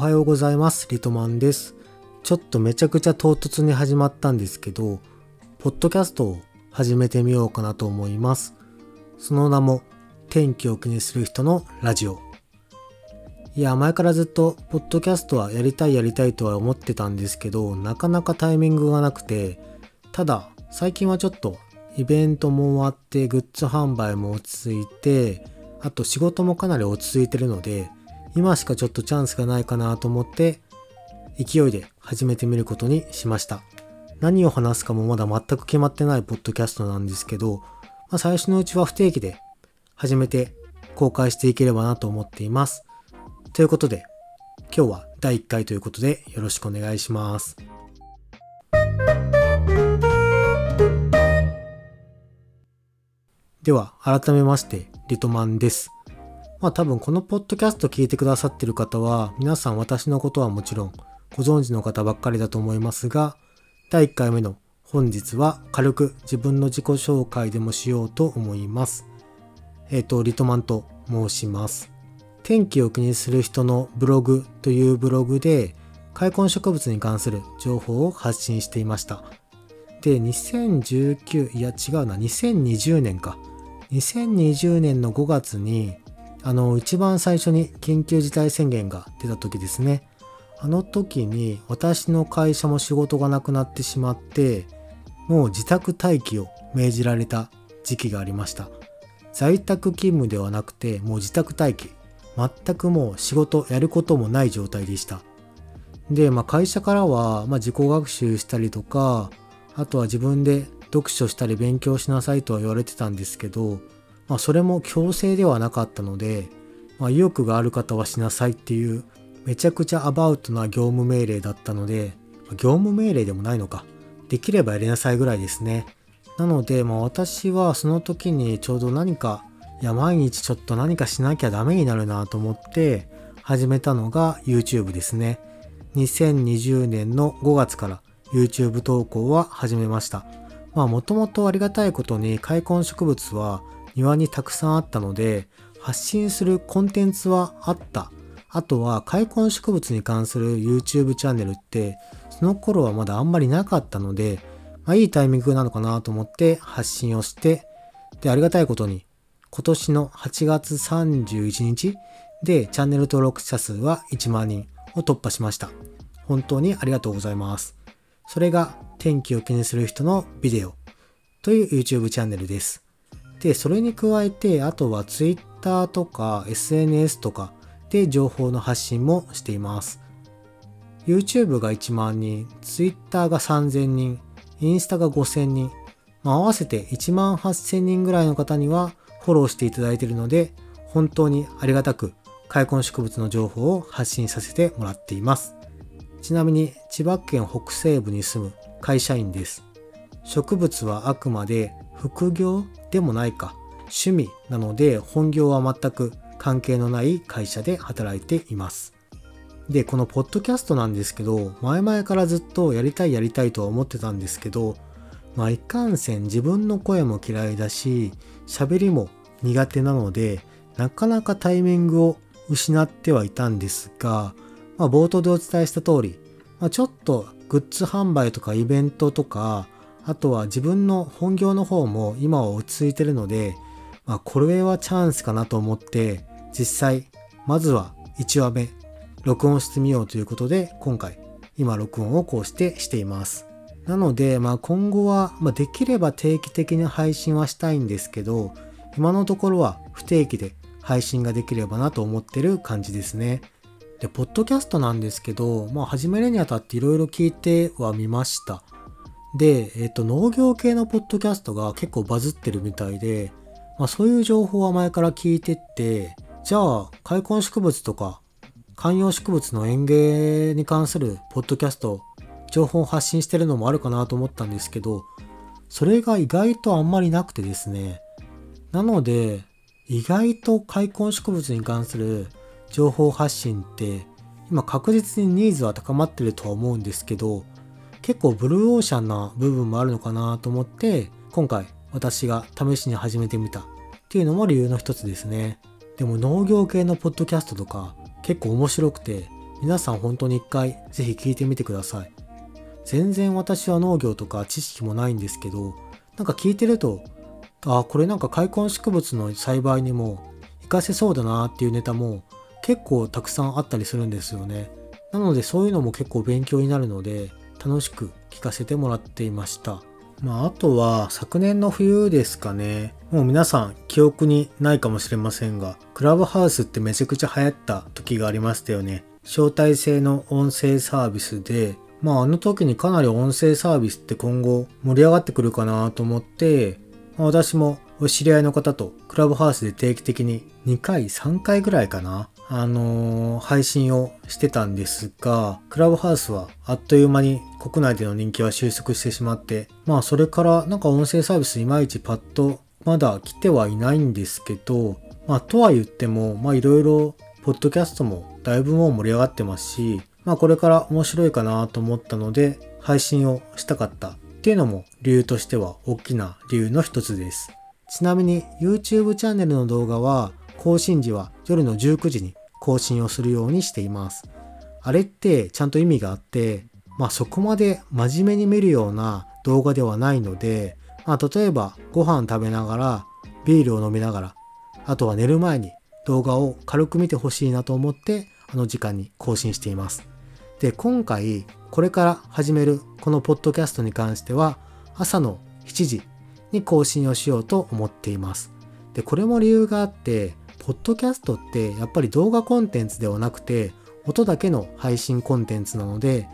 おはようございます。リトマンです。ちょっとめちゃくちゃ唐突に始まったんですけど、ポッドキャストを始めてみようかなと思います。その名も、天気を気にする人のラジオ。いや、前からずっと、ポッドキャストはやりたいやりたいとは思ってたんですけど、なかなかタイミングがなくて、ただ、最近はちょっと、イベントも終わって、グッズ販売も落ち着いて、あと仕事もかなり落ち着いてるので、今しかちょっとチャンスがないかなと思って、勢いで始めてみることにしました。何を話すかもまだ全く決まってないポッドキャストなんですけど、まあ、最初のうちは不定期で始めて公開していければなと思っています。ということで、今日は第1回ということでよろしくお願いします。では、改めまして、リトマンです。まあ多分このポッドキャスト聞いてくださってる方は、皆さん私のことはもちろんご存知の方ばっかりだと思いますが、第1回目の本日は軽く自分の自己紹介でもしようと思います。えっ、と、リトマンと申します。天気を気にする人のブログというブログで、開墾植物に関する情報を発信していました。で、2019、いや違うな、2020年か。2020年の5月に、あの、一番最初に緊急事態宣言が出た時ですね。あの時に私の会社も仕事がなくなってしまって、もう自宅待機を命じられた時期がありました。在宅勤務ではなくて、もう自宅待機。全くもう仕事やることもない状態でした。で、まあ会社からは、まあ自己学習したりとか、あとは自分で読書したり勉強しなさいとは言われてたんですけど、まあそれも強制ではなかったので、まあ意欲がある方はしなさいっていうめちゃくちゃアバウトな業務命令だったので、業務命令でもないのか。できればやりなさいぐらいですね。なので、まあ私はその時にちょうど何か、いや毎日ちょっと何かしなきゃダメになるなと思って始めたのが YouTube ですね。2020年の5月から YouTube 投稿は始めました。まあもともとありがたいことに開墾植物は庭にたくさんあったので発信するコンテンツはあった。あとは開墾植物に関する YouTube チャンネルってその頃はまだあんまりなかったので、まあ、いいタイミングなのかなと思って発信をしてでありがたいことに今年の8月31日でチャンネル登録者数は1万人を突破しました。本当にありがとうございます。それが天気を気にする人のビデオという YouTube チャンネルです。で、それに加えて、あとは Twitter とか SNS とかで情報の発信もしています。YouTube が1万人、Twitter が3000人、インスタが5000人、ま、合わせて1万8000人ぐらいの方にはフォローしていただいているので、本当にありがたく開墾植物の情報を発信させてもらっています。ちなみに千葉県北西部に住む会社員です。植物はあくまで副業でもないか趣味なので本業は全く関係のない会社で働いています。で、このポッドキャストなんですけど、前々からずっとやりたいやりたいとは思ってたんですけど、まあいかんせん自分の声も嫌いだし、喋りも苦手なので、なかなかタイミングを失ってはいたんですが、まあ、冒頭でお伝えした通り、まあ、ちょっとグッズ販売とかイベントとか、あとは自分の本業の方も今は落ち着いてるので、まあ、これはチャンスかなと思って、実際、まずは1話目、録音してみようということで、今回、今録音をこうしてしています。なので、まあ今後は、まあ、できれば定期的に配信はしたいんですけど、今のところは不定期で配信ができればなと思ってる感じですね。で、ポッドキャストなんですけど、まあ始めるにあたっていろいろ聞いてはみました。で、えっ、と、農業系のポッドキャストが結構バズってるみたいで、まあそういう情報は前から聞いてって、じゃあ、開墾植物とか、観葉植物の園芸に関するポッドキャスト、情報を発信してるのもあるかなと思ったんですけど、それが意外とあんまりなくてですね。なので、意外と開墾植物に関する情報発信って、今確実にニーズは高まってるとは思うんですけど、結構ブルーオーシャンな部分もあるのかなと思って、今回私が試しに始めてみたっていうのも理由の一つですね。でも農業系のポッドキャストとか結構面白くて、皆さん本当に一回ぜひ聞いてみてください。全然私は農業とか知識もないんですけど、なんか聞いてると、ああ、これなんか開墾植物の栽培にも活かせそうだなっていうネタも結構たくさんあったりするんですよね。なのでそういうのも結構勉強になるので楽しく聞かせてもらっていました。まああとは昨年の冬ですかね。もう皆さん記憶にないかもしれませんが、クラブハウスってめちゃくちゃ流行った時がありましたよね。招待制の音声サービスで、まああの時にかなり音声サービスって今後盛り上がってくるかなと思って、まあ、私もお知り合いの方とクラブハウスで定期的に2回3回ぐらいかなあのー、配信をしてたんですが、クラブハウスはあっという間に国内での人気は収束してしまって、まあそれからなんか音声サービスいまいちパッとまだ来てはいないんですけど、まあとは言っても、まあいろいろポッドキャストもだいぶもう盛り上がってますし、まあこれから面白いかなと思ったので配信をしたかったっていうのも理由としては大きな理由の一つです。ちなみに YouTube チャンネルの動画は更新時は夜の19時に更新をするようにしています。あれってちゃんと意味があって、まあそこまで真面目に見るような動画ではないので、まあ例えばご飯食べながらビールを飲みながら、あとは寝る前に動画を軽く見てほしいなと思ってあの時間に更新しています。で、今回これから始めるこのポッドキャストに関しては朝の7時に更新をしようと思っています。で、これも理由があって、ポッドキャストってやっぱり動画コンテンツではなくて、音だけの配信コンテンツなので、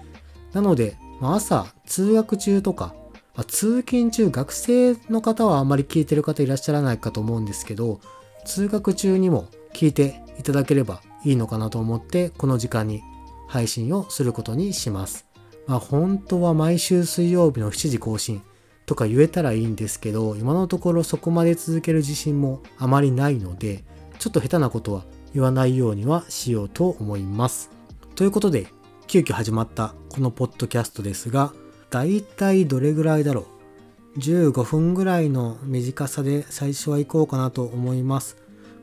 なので、まあ、朝通学中とか、まあ、通勤中学生の方はあんまり聞いてる方いらっしゃらないかと思うんですけど、通学中にも聞いていただければいいのかなと思って、この時間に配信をすることにします。まあ本当は毎週水曜日の7時更新とか言えたらいいんですけど、今のところそこまで続ける自信もあまりないので、ちょっと下手なことは言わないようにはしようと思います。ということで、急遽始まったこのポッドキャストですが、だいたいどれぐらいだろう ?15 分ぐらいの短さで最初は行こうかなと思います。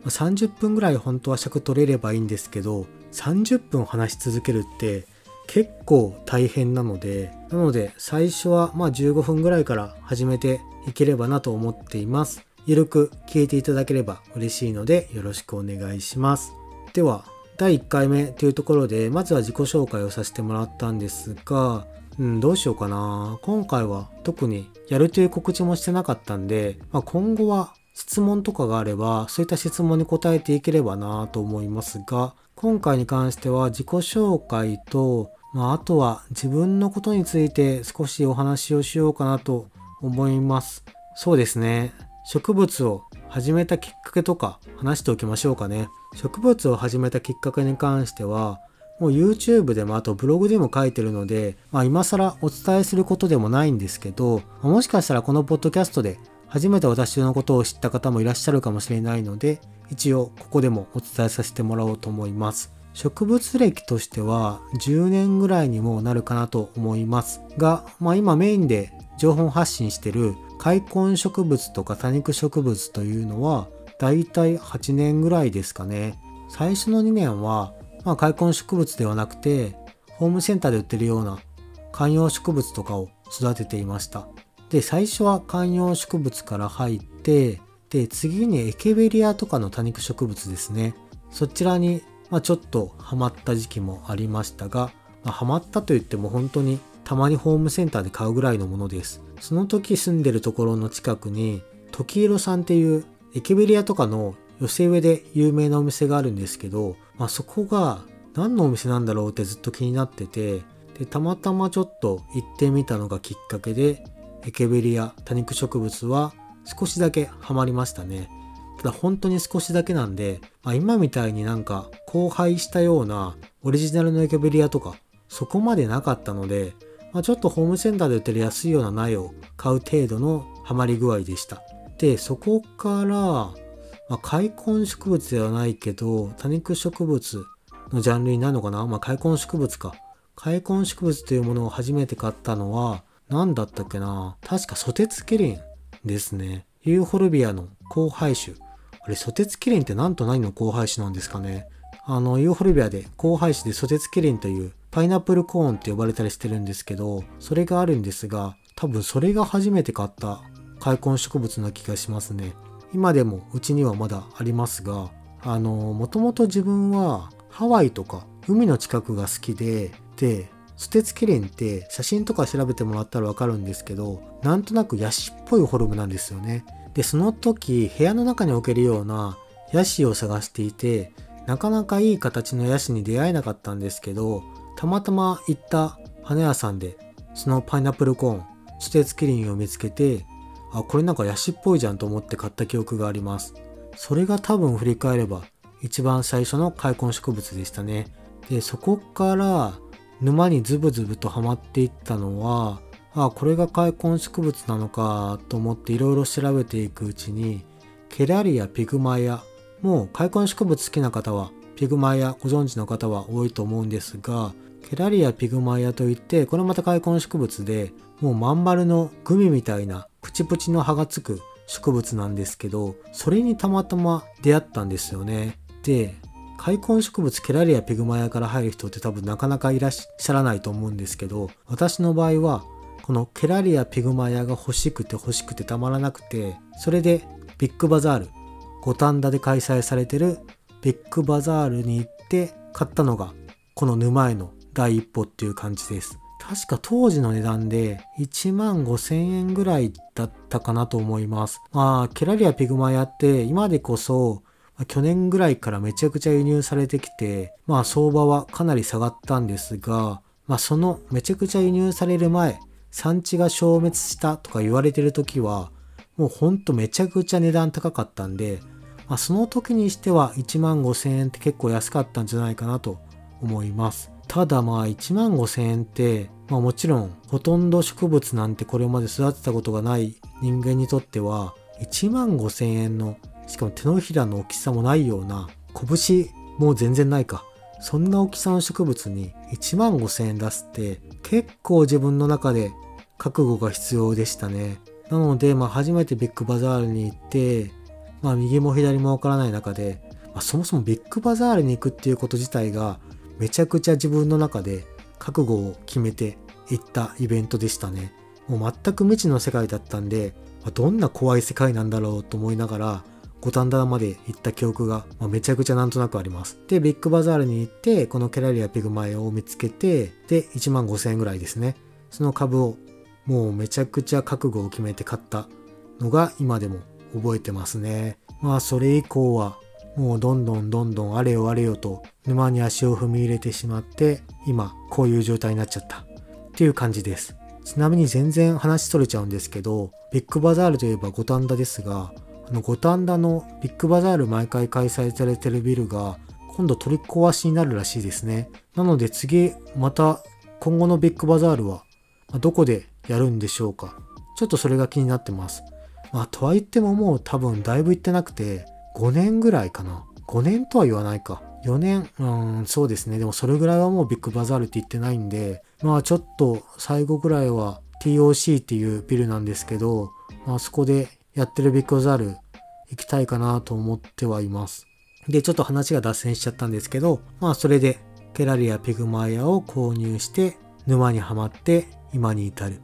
30分ぐらい本当は尺取れればいいんですけど、30分話し続けるって結構大変なので、なので最初はまあ15分ぐらいから始めていければなと思っています。ゆるく聞いていただければ嬉しいのでよろしくお願いします。では、第1回目というところで、まずは自己紹介をさせてもらったんですが、うん、どうしようかな。今回は特にやるという告知もしてなかったんで、まあ、今後は質問とかがあれば、そういった質問に答えていければなと思いますが、今回に関しては自己紹介と、まあ、あとは自分のことについて少しお話をしようかなと思います。そうですね。植物を始めたきっかけとか話しておきましょうかね。植物を始めたきっかけに関しては、もう YouTube でもあとブログでも書いてるので、まあ今更お伝えすることでもないんですけど、もしかしたらこのポッドキャストで初めて私のことを知った方もいらっしゃるかもしれないので、一応ここでもお伝えさせてもらおうと思います。植物歴としては10年ぐらいにもなるかなと思いますが、まあ今メインで情報発信してる開墾植物とか多肉植物というのはだいたい8年ぐらいですかね。最初の2年は、まあ、開墾植物ではなくてホームセンターで売ってるような観葉植物とかを育てていました。で、最初は観葉植物から入って、で、次にエケベリアとかの多肉植物ですね。そちらに、まあ、ちょっとハマった時期もありましたが、まあ、ハマったと言っても本当にたまにホームセンターで買うぐらいのものです。その時住んでるところの近くに、時色さんっていうエケベリアとかの寄せ植えで有名なお店があるんですけど、まあ、そこが何のお店なんだろうってずっと気になってて、で、たまたまちょっと行ってみたのがきっかけで、エケベリア多肉植物は少しだけハマりましたね。ただ本当に少しだけなんで、まあ、今みたいになんか荒廃したようなオリジナルのエケベリアとかそこまでなかったので、まあ、ちょっとホームセンターで売ってる安いような苗を買う程度のハマり具合でした。で、そこから、まあ、開墾植物ではないけど、多肉植物のジャンルになるのかな？まあ、開墾植物か。開墾植物というものを初めて買ったのは、何だったっけな？確かソテツキリンですね。ユーフォルビアの交配種。あれ、ソテツキリンって何と何の交配種なんですかね？あの、ユーフォルビアで交配種でソテツキリンというパイナップルコーンって呼ばれたりしてるんですけど、それがあるんですが、多分それが初めて買った開墾植物な気がしますね。今でもうちにはまだありますが、あの、もともと自分はハワイとか海の近くが好きで、で、ステツキリンって写真とか調べてもらったらわかるんですけど、なんとなくヤシっぽいフォルムなんですよね。で、その時部屋の中に置けるようなヤシを探していて、なかなかいい形のヤシに出会えなかったんですけど、たまたま行った花屋さんで、そのパイナップルコーン、ステツキリンを見つけて、あ、これなんかヤシっぽいじゃんと思って買った記憶があります。それが多分振り返れば一番最初の開墾植物でしたね。で、そこから沼にズブズブとハマっていったのは、あ、これが開墾植物なのかと思っていろいろ調べていくうちに、ケラリアピグマヤ、もう開墾植物好きな方は、ピグマヤご存知の方は多いと思うんですが、ケラリアピグマヤといって、これまた開墾植物で、もうまん丸のグミみたいなプチプチの葉がつく植物なんですけど、それにたまたま出会ったんですよね。で、開墾植物ケラリアピグマヤから入る人って多分なかなかいらっしゃらないと思うんですけど、私の場合は、このケラリアピグマヤが欲しくて欲しくてたまらなくて、それでビッグバザール、五反田で開催されてるビッグバザールに行って買ったのが、この沼への第一歩っていう感じです。確か当時の値段で1万5千円ぐらいだったかなと思います。まあ、ケラリアピグマヤって今でこそ、去年ぐらいからめちゃくちゃ輸入されてきて、まあ相場はかなり下がったんですが、まあそのめちゃくちゃ輸入される前、産地が消滅したとか言われてる時は、もうほんとめちゃくちゃ値段高かったんで、まあその時にしては1万5千円って結構安かったんじゃないかなと思います。ただまあ1万5千円って、まあもちろんほとんど植物なんてこれまで育てたことがない人間にとっては1万5千円のしかも手のひらの大きさもないような拳もう全然ないか。そんな大きさの植物に1万5千円出すって結構自分の中で覚悟が必要でしたね。なのでまあ初めてビッグバザールに行ってまあ右も左もわからない中で、まあ、そもそもビッグバザールに行くっていうこと自体がめちゃくちゃ自分の中で覚悟を決めていったイベントでしたね。もう全く未知の世界だったんで、どんな怖い世界なんだろうと思いながら、五反田まで行った記憶が、まめちゃくちゃなんとなくあります。で、ビッグバザールに行って、このケラリアピグマエを見つけて、で、1万5000円ぐらいですね。その株をもうめちゃくちゃ覚悟を決めて買ったのが今でも覚えてますね。まあそれ以降はもうどんどんどんどんあれよあれよと沼に足を踏み入れてしまって今こういう状態になっちゃったっていう感じです。ちなみに全然話それちゃうんですけどビッグバザールといえば五反田ですがあの五反田のビッグバザール毎回開催されてるビルが今度取り壊しになるらしいですね。なので次また今後のビッグバザールはどこでやるんでしょうかちょっとそれが気になってます。まあとは言ってももう多分だいぶ行ってなくて5年ぐらいかな。5年とは言わないか。4年、うん、そうですね。でもそれぐらいはもうビッグバザールって言ってないんで、まあちょっと最後ぐらいは TOC っていうビルなんですけど、まあそこでやってるビッグバザール行きたいかなと思ってはいます。で、ちょっと話が脱線しちゃったんですけど、まあそれでケラリアピグマイアを購入して沼にはまって今に至る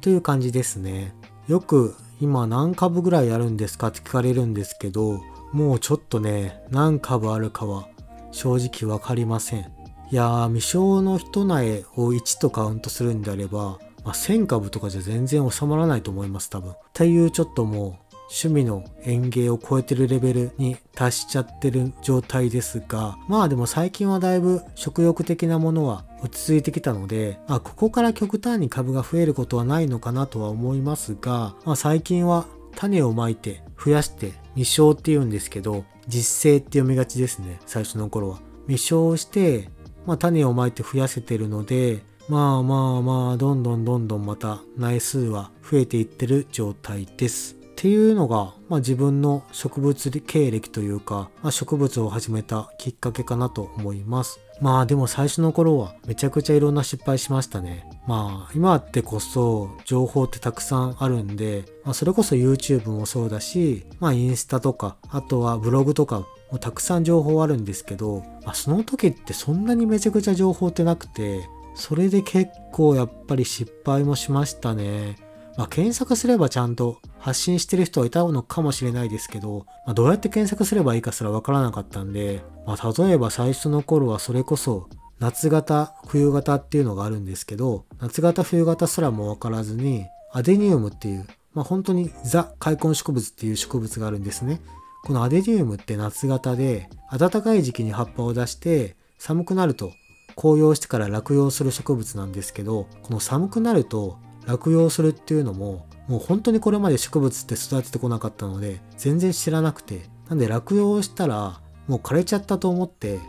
という感じですね。よく今何株ぐらいあるんですかって聞かれるんですけど、もうちょっとね、何株あるかは正直わかりません。いやー、未生の人苗を1とカウントするんであれば、まあ、1000株とかじゃ全然収まらないと思います、多分。っていうちょっともう趣味の園芸を超えてるレベルに達しちゃってる状態ですが、まあでも最近はだいぶ食欲的なものは落ち着いてきたので、あ、ここから極端に株が増えることはないのかなとは思いますが、まあ最近は種をまいて増やして未生って言うんですけど、実生って読みがちですね、最初の頃は。未生して、まあ、種をまいて増やせてるので、まあまあまあ、どんどんどんどんまた苗数は増えていってる状態です。っていうのが、まあ、自分の植物経歴というか、まあ、植物を始めたきっかけかなと思います。まあでも最初の頃はめちゃくちゃいろんな失敗しましたね。まあ今ってこそ情報ってたくさんあるんで、まあ、それこそ YouTube もそうだし、まあインスタとか、あとはブログとかもたくさん情報あるんですけど、まあ、その時ってそんなにめちゃくちゃ情報ってなくて、それで結構やっぱり失敗もしましたね。まあ、検索すればちゃんと発信してる人はいたのかもしれないですけど、まあ、どうやって検索すればいいかすらわからなかったんで、まあ、例えば最初の頃はそれこそ夏型、冬型っていうのがあるんですけど、夏型、冬型すらもわからずに、アデニウムっていう、まあ、本当にザ開墾植物っていう植物があるんですね。このアデニウムって夏型で、暖かい時期に葉っぱを出して、寒くなると紅葉してから落葉する植物なんですけど、この寒くなると落葉するっていうのも、もう本当にこれまで植物って育ててこなかったので、全然知らなくて、なんで落葉したら、もう枯れちゃったと思って、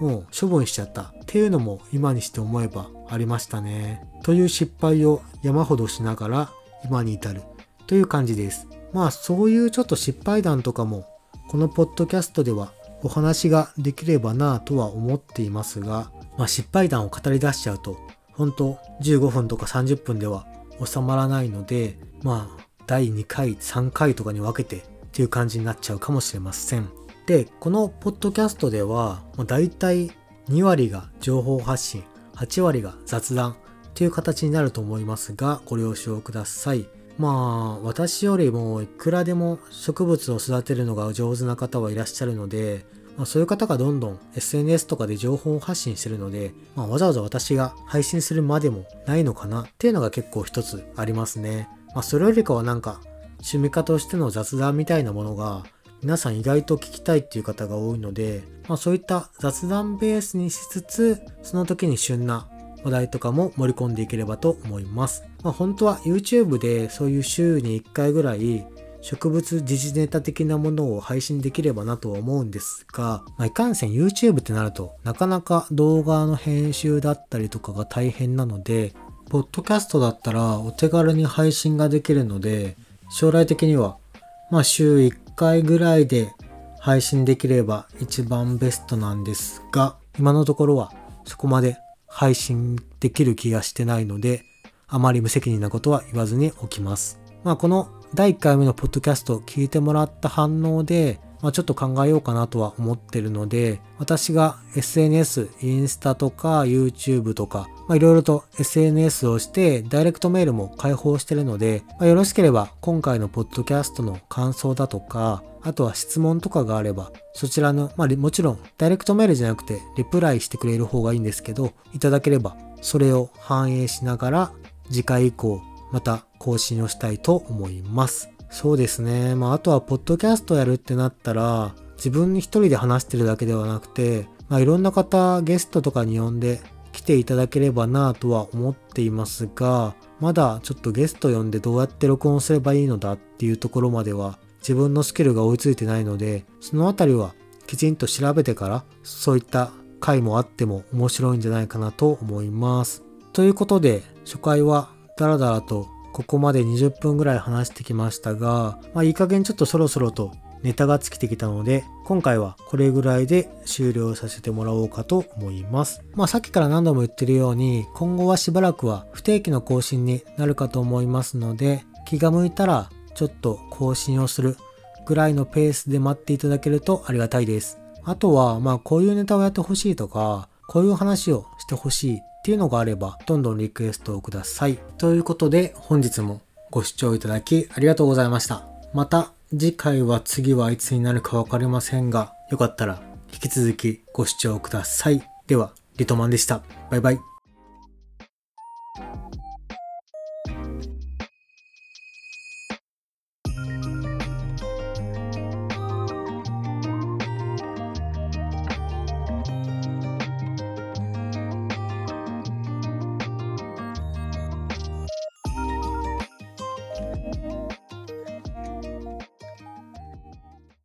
もう処分しちゃったっていうのも今にして思えばありましたね。という失敗を山ほどしながら今に至るという感じです。まあそういうちょっと失敗談とかもこのポッドキャストではお話ができればなぁとは思っていますが、まあ、失敗談を語り出しちゃうと、本当15分とか30分では収まらないので、まあ、第2回、3回とかに分けてっていう感じになっちゃうかもしれません。で、このポッドキャストでは、まあ、大体2割が情報発信、8割が雑談っていう形になると思いますが、ご了承ください。まあ、私よりもいくらでも植物を育てるのが上手な方はいらっしゃるので、まあ、そういう方がどんどん SNS とかで情報を発信してるので、まあ、わざわざ私が配信するまでもないのかなっていうのが結構一つありますね。まあ、それよりかはなんか趣味家としての雑談みたいなものが皆さん意外と聞きたいっていう方が多いので、まあ、そういった雑談ベースにしつつ、その時に旬な話題とかも盛り込んでいければと思います。まあ、本当は YouTube でそういう週に1回ぐらい植物時事ネタ的なものを配信できればなとは思うんですが、まあ、いかんせん YouTube ってなるとなかなか動画の編集だったりとかが大変なので、ポッドキャストだったらお手軽に配信ができるので、将来的にはまあ週1回ぐらいで配信できれば一番ベストなんですが、今のところはそこまで配信できる気がしてないので、あまり無責任なことは言わずにおきます。まあこの第1回目のポッドキャスト聞いてもらった反応で、まあ、ちょっと考えようかなとは思ってるので、私が SNS、インスタとか YouTube とか、まあ、いろいろと SNS をしてダイレクトメールも開放してるので、まあ、よろしければ今回のポッドキャストの感想だとか、あとは質問とかがあれば、そちらの、まあもちろんダイレクトメールじゃなくてリプライしてくれる方がいいんですけど、いただければそれを反映しながら次回以降また更新をしたいと思います。そうですね。まあ、あとは、ポッドキャストやるってなったら、自分一人で話してるだけではなくて、まあ、いろんな方、ゲストとかに呼んで来ていただければなとは思っていますが、まだちょっとゲスト呼んでどうやって録音すればいいのだっていうところまでは、自分のスキルが追いついてないので、そのあたりはきちんと調べてから、そういった回もあっても面白いんじゃないかなと思います。ということで、初回はダラダラとここまで20分ぐらい話してきましたが、まあいい加減ちょっとそろそろとネタが尽きてきたので、今回はこれぐらいで終了させてもらおうかと思います。まあさっきから何度も言ってるように、今後はしばらくは不定期の更新になるかと思いますので、気が向いたらちょっと更新をするぐらいのペースで待っていただけるとありがたいです。あとは、まあこういうネタをやってほしいとか、こういう話をしてほしいっていうのがあれば、どんどんリクエストをください。ということで、本日もご視聴いただきありがとうございました。また次回は次はいつになるかわかりませんが、よかったら引き続きご視聴ください。では、リトマンでした。バイバイ。